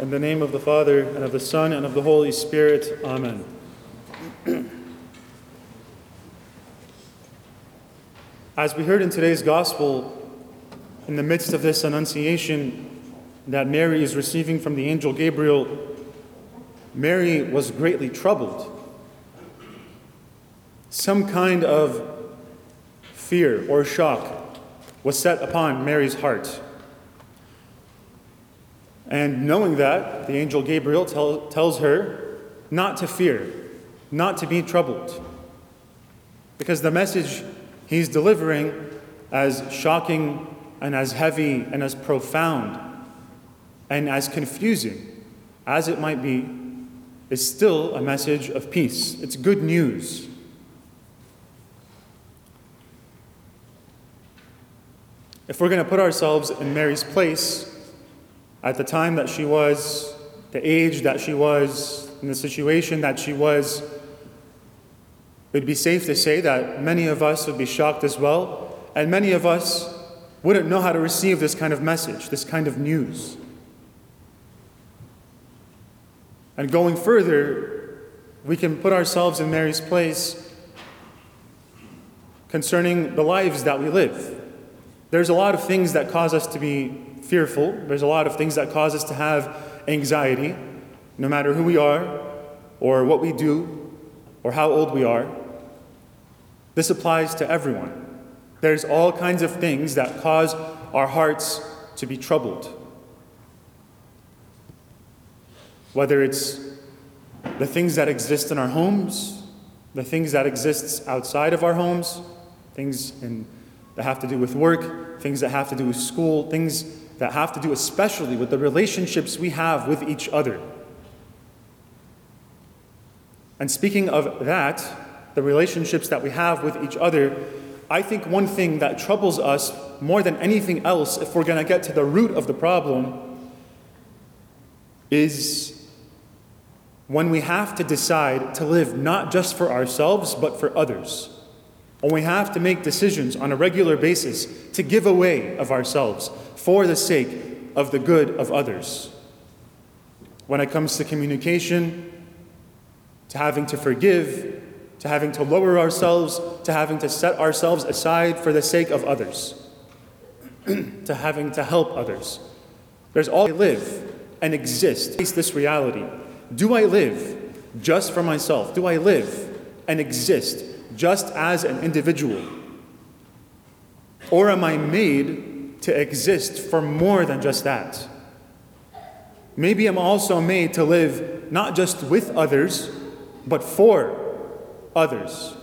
In the name of the Father, and of the Son, and of the Holy Spirit. Amen. As we heard in today's Gospel, in the midst of this annunciation that Mary is receiving from the angel Gabriel, Mary was greatly troubled. Some kind of fear or shock was set upon Mary's heart. And knowing that, the angel Gabriel tell, tells her not to fear, not to be troubled. Because the message he's delivering, as shocking and as heavy and as profound and as confusing as it might be, is still a message of peace. It's good news. If we're going to put ourselves in Mary's place, at the time that she was, the age that she was, in the situation that she was, it would be safe to say that many of us would be shocked as well, and many of us wouldn't know how to receive this kind of message, this kind of news. And going further, we can put ourselves in Mary's place concerning the lives that we live. There's a lot of things that cause us to be fearful. There's a lot of things that cause us to have anxiety, no matter who we are, or what we do, or how old we are. This applies to everyone. There's all kinds of things that cause our hearts to be troubled. Whether it's the things that exist in our homes, the things that exist outside of our homes, things in, that have to do with work, things that have to do with school, things that have to do especially with the relationships we have with each other. And speaking of that, the relationships that we have with each other, I think one thing that troubles us more than anything else, if we're going to get to the root of the problem, is when we have to decide to live not just for ourselves, but for others. When we have to make decisions on a regular basis to give away of ourselves for the sake of the good of others. When it comes to communication, to having to forgive, to having to lower ourselves, to having to set ourselves aside for the sake of others, to having to help others. There's all I live and exist. Face this reality. Do I live just for myself? Do I live and exist just as an individual? Or am I made to exist for more than just that? Maybe I'm also made to live not just with others, but for others.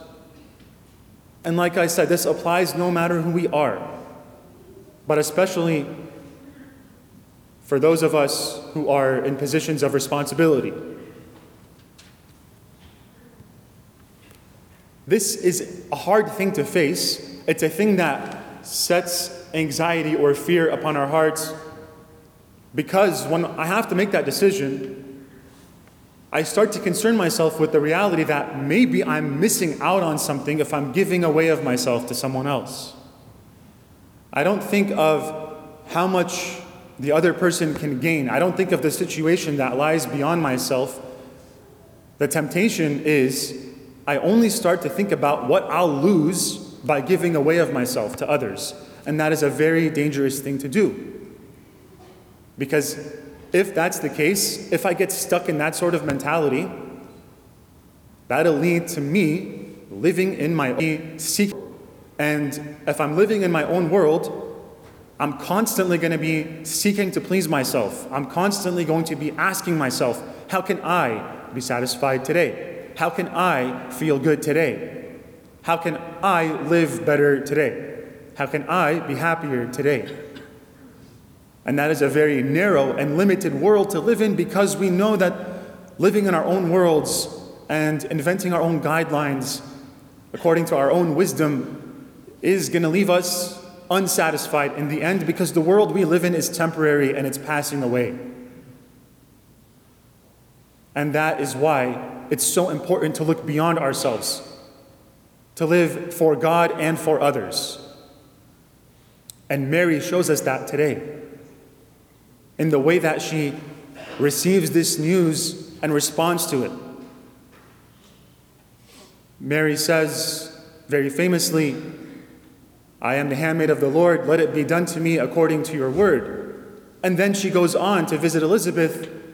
And like I said, this applies no matter who we are, but especially for those of us who are in positions of responsibility. This is a hard thing to face. It's a thing that sets anxiety or fear upon our hearts because when I have to make that decision, I start to concern myself with the reality that maybe I'm missing out on something if I'm giving away of myself to someone else. I don't think of how much the other person can gain. I don't think of the situation that lies beyond myself. The temptation is I only start to think about what I'll lose by giving away of myself to others. And that is a very dangerous thing to do. Because if that's the case, if I get stuck in that sort of mentality, that'll lead to me living in my own secret. And if I'm living in my own world, I'm constantly going to be seeking to please myself. I'm constantly going to be asking myself, how can I be satisfied today? How can I feel good today? How can I live better today? How can I be happier today? And that is a very narrow and limited world to live in because we know that living in our own worlds and inventing our own guidelines according to our own wisdom is going to leave us unsatisfied in the end because the world we live in is temporary and it's passing away. And that is why it's so important to look beyond ourselves, to live for God and for others. And Mary shows us that today in the way that she receives this news and responds to it. Mary says very famously, I am the handmaid of the Lord, let it be done to me according to your word. And then she goes on to visit Elizabeth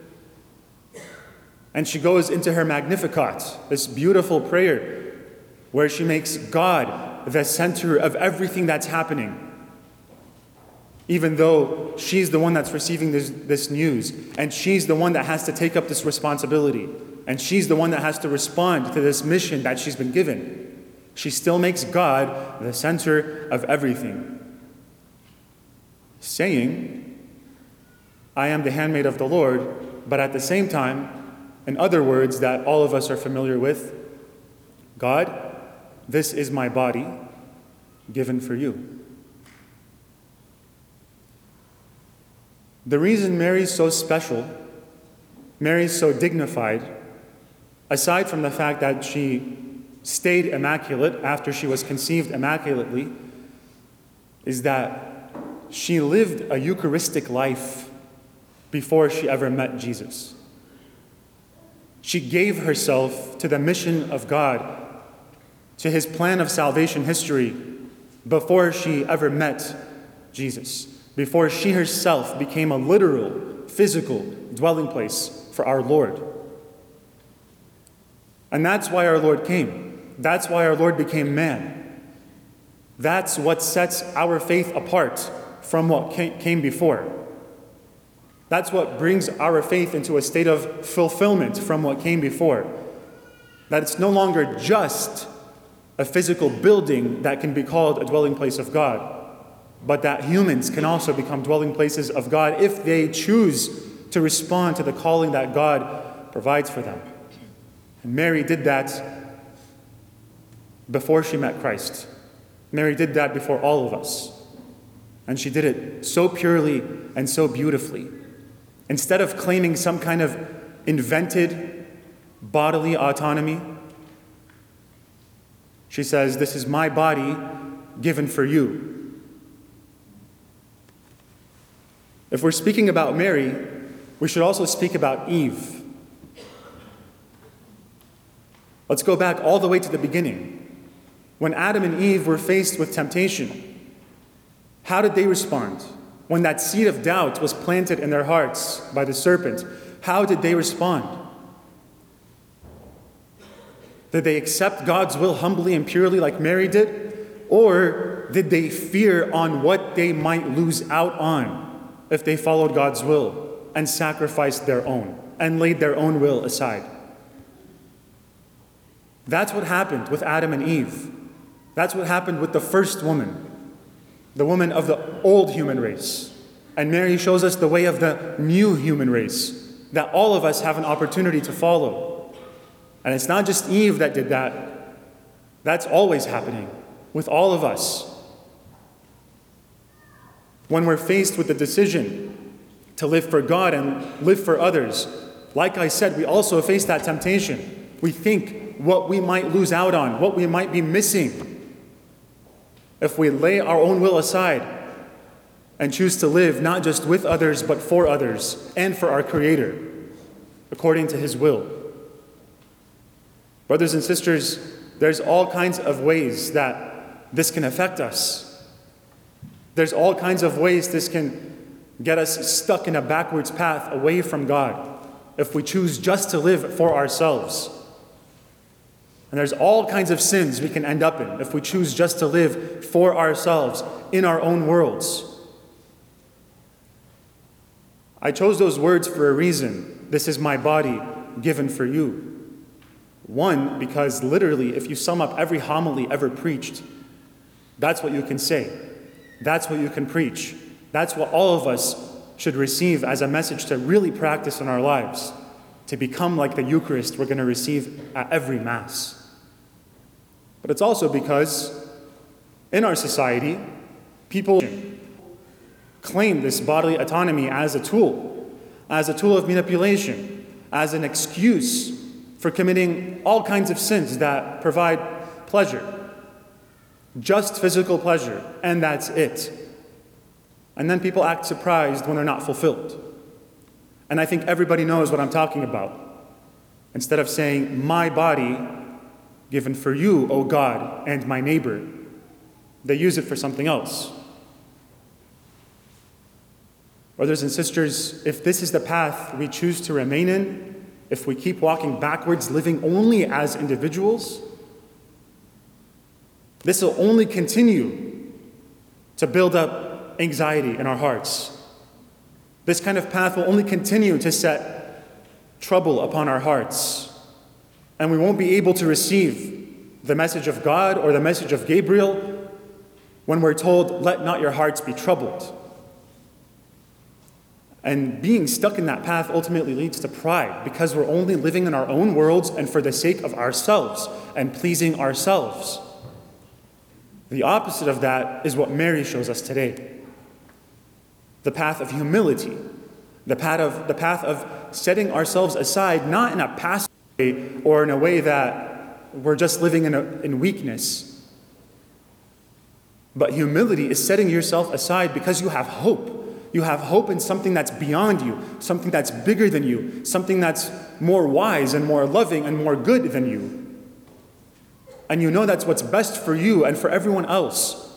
and she goes into her Magnificat, this beautiful prayer where she makes God the center of everything that's happening. Even though she's the one that's receiving this, this news, and she's the one that has to take up this responsibility, and she's the one that has to respond to this mission that she's been given, she still makes God the center of everything. Saying, I am the handmaid of the Lord, but at the same time, in other words, that all of us are familiar with God, this is my body given for you. The reason Mary's so special, Mary's so dignified, aside from the fact that she stayed immaculate after she was conceived immaculately, is that she lived a Eucharistic life before she ever met Jesus. She gave herself to the mission of God, to his plan of salvation history, before she ever met Jesus, before she herself became a literal, physical dwelling place for our Lord. And that's why our Lord came. That's why our Lord became man. That's what sets our faith apart from what came before. That's what brings our faith into a state of fulfillment from what came before. That it's no longer just a physical building that can be called a dwelling place of God, but that humans can also become dwelling places of God if they choose to respond to the calling that God provides for them. And Mary did that before she met Christ. Mary did that before all of us. And she did it so purely and so beautifully. Instead of claiming some kind of invented bodily autonomy, she says, This is my body given for you. If we're speaking about Mary, we should also speak about Eve. Let's go back all the way to the beginning. When Adam and Eve were faced with temptation, how did they respond? When that seed of doubt was planted in their hearts by the serpent, how did they respond? Did they accept God's will humbly and purely like Mary did? Or did they fear on what they might lose out on if they followed God's will and sacrificed their own and laid their own will aside? That's what happened with Adam and Eve. That's what happened with the first woman the woman of the old human race. And Mary shows us the way of the new human race that all of us have an opportunity to follow. And it's not just Eve that did that, that's always happening with all of us. When we're faced with the decision to live for God and live for others, like I said, we also face that temptation. We think what we might lose out on, what we might be missing if we lay our own will aside and choose to live not just with others, but for others and for our Creator, according to His will. Brothers and sisters, there's all kinds of ways that this can affect us. There's all kinds of ways this can get us stuck in a backwards path away from God if we choose just to live for ourselves. And there's all kinds of sins we can end up in if we choose just to live for ourselves in our own worlds. I chose those words for a reason. This is my body given for you. One, because literally, if you sum up every homily ever preached, that's what you can say. That's what you can preach. That's what all of us should receive as a message to really practice in our lives, to become like the Eucharist we're going to receive at every Mass. But it's also because in our society, people claim this bodily autonomy as a tool, as a tool of manipulation, as an excuse for committing all kinds of sins that provide pleasure. Just physical pleasure, and that's it. And then people act surprised when they're not fulfilled. And I think everybody knows what I'm talking about. Instead of saying, My body given for you, O God, and my neighbor, they use it for something else. Brothers and sisters, if this is the path we choose to remain in, if we keep walking backwards, living only as individuals, this will only continue to build up anxiety in our hearts. This kind of path will only continue to set trouble upon our hearts. And we won't be able to receive the message of God or the message of Gabriel when we're told, Let not your hearts be troubled. And being stuck in that path ultimately leads to pride because we're only living in our own worlds and for the sake of ourselves and pleasing ourselves. The opposite of that is what Mary shows us today the path of humility, the path of, the path of setting ourselves aside, not in a passive or in a way that we're just living in, a, in weakness. But humility is setting yourself aside because you have hope you have hope in something that's beyond you, something that's bigger than you, something that's more wise and more loving and more good than you. And you know that's what's best for you and for everyone else.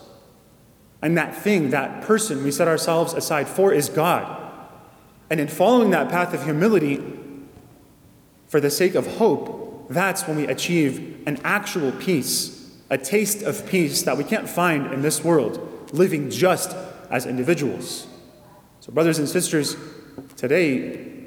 And that thing, that person we set ourselves aside for is God. And in following that path of humility, for the sake of hope, that's when we achieve an actual peace, a taste of peace that we can't find in this world, living just as individuals. So, brothers and sisters, today,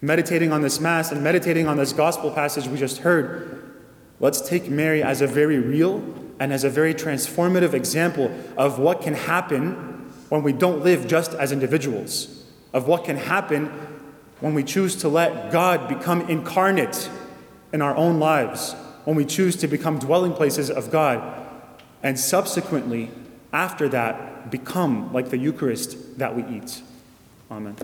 meditating on this Mass and meditating on this gospel passage we just heard, let's take Mary as a very real and as a very transformative example of what can happen when we don't live just as individuals, of what can happen when we choose to let God become incarnate in our own lives, when we choose to become dwelling places of God, and subsequently, after that, become like the Eucharist that we eat. Amen.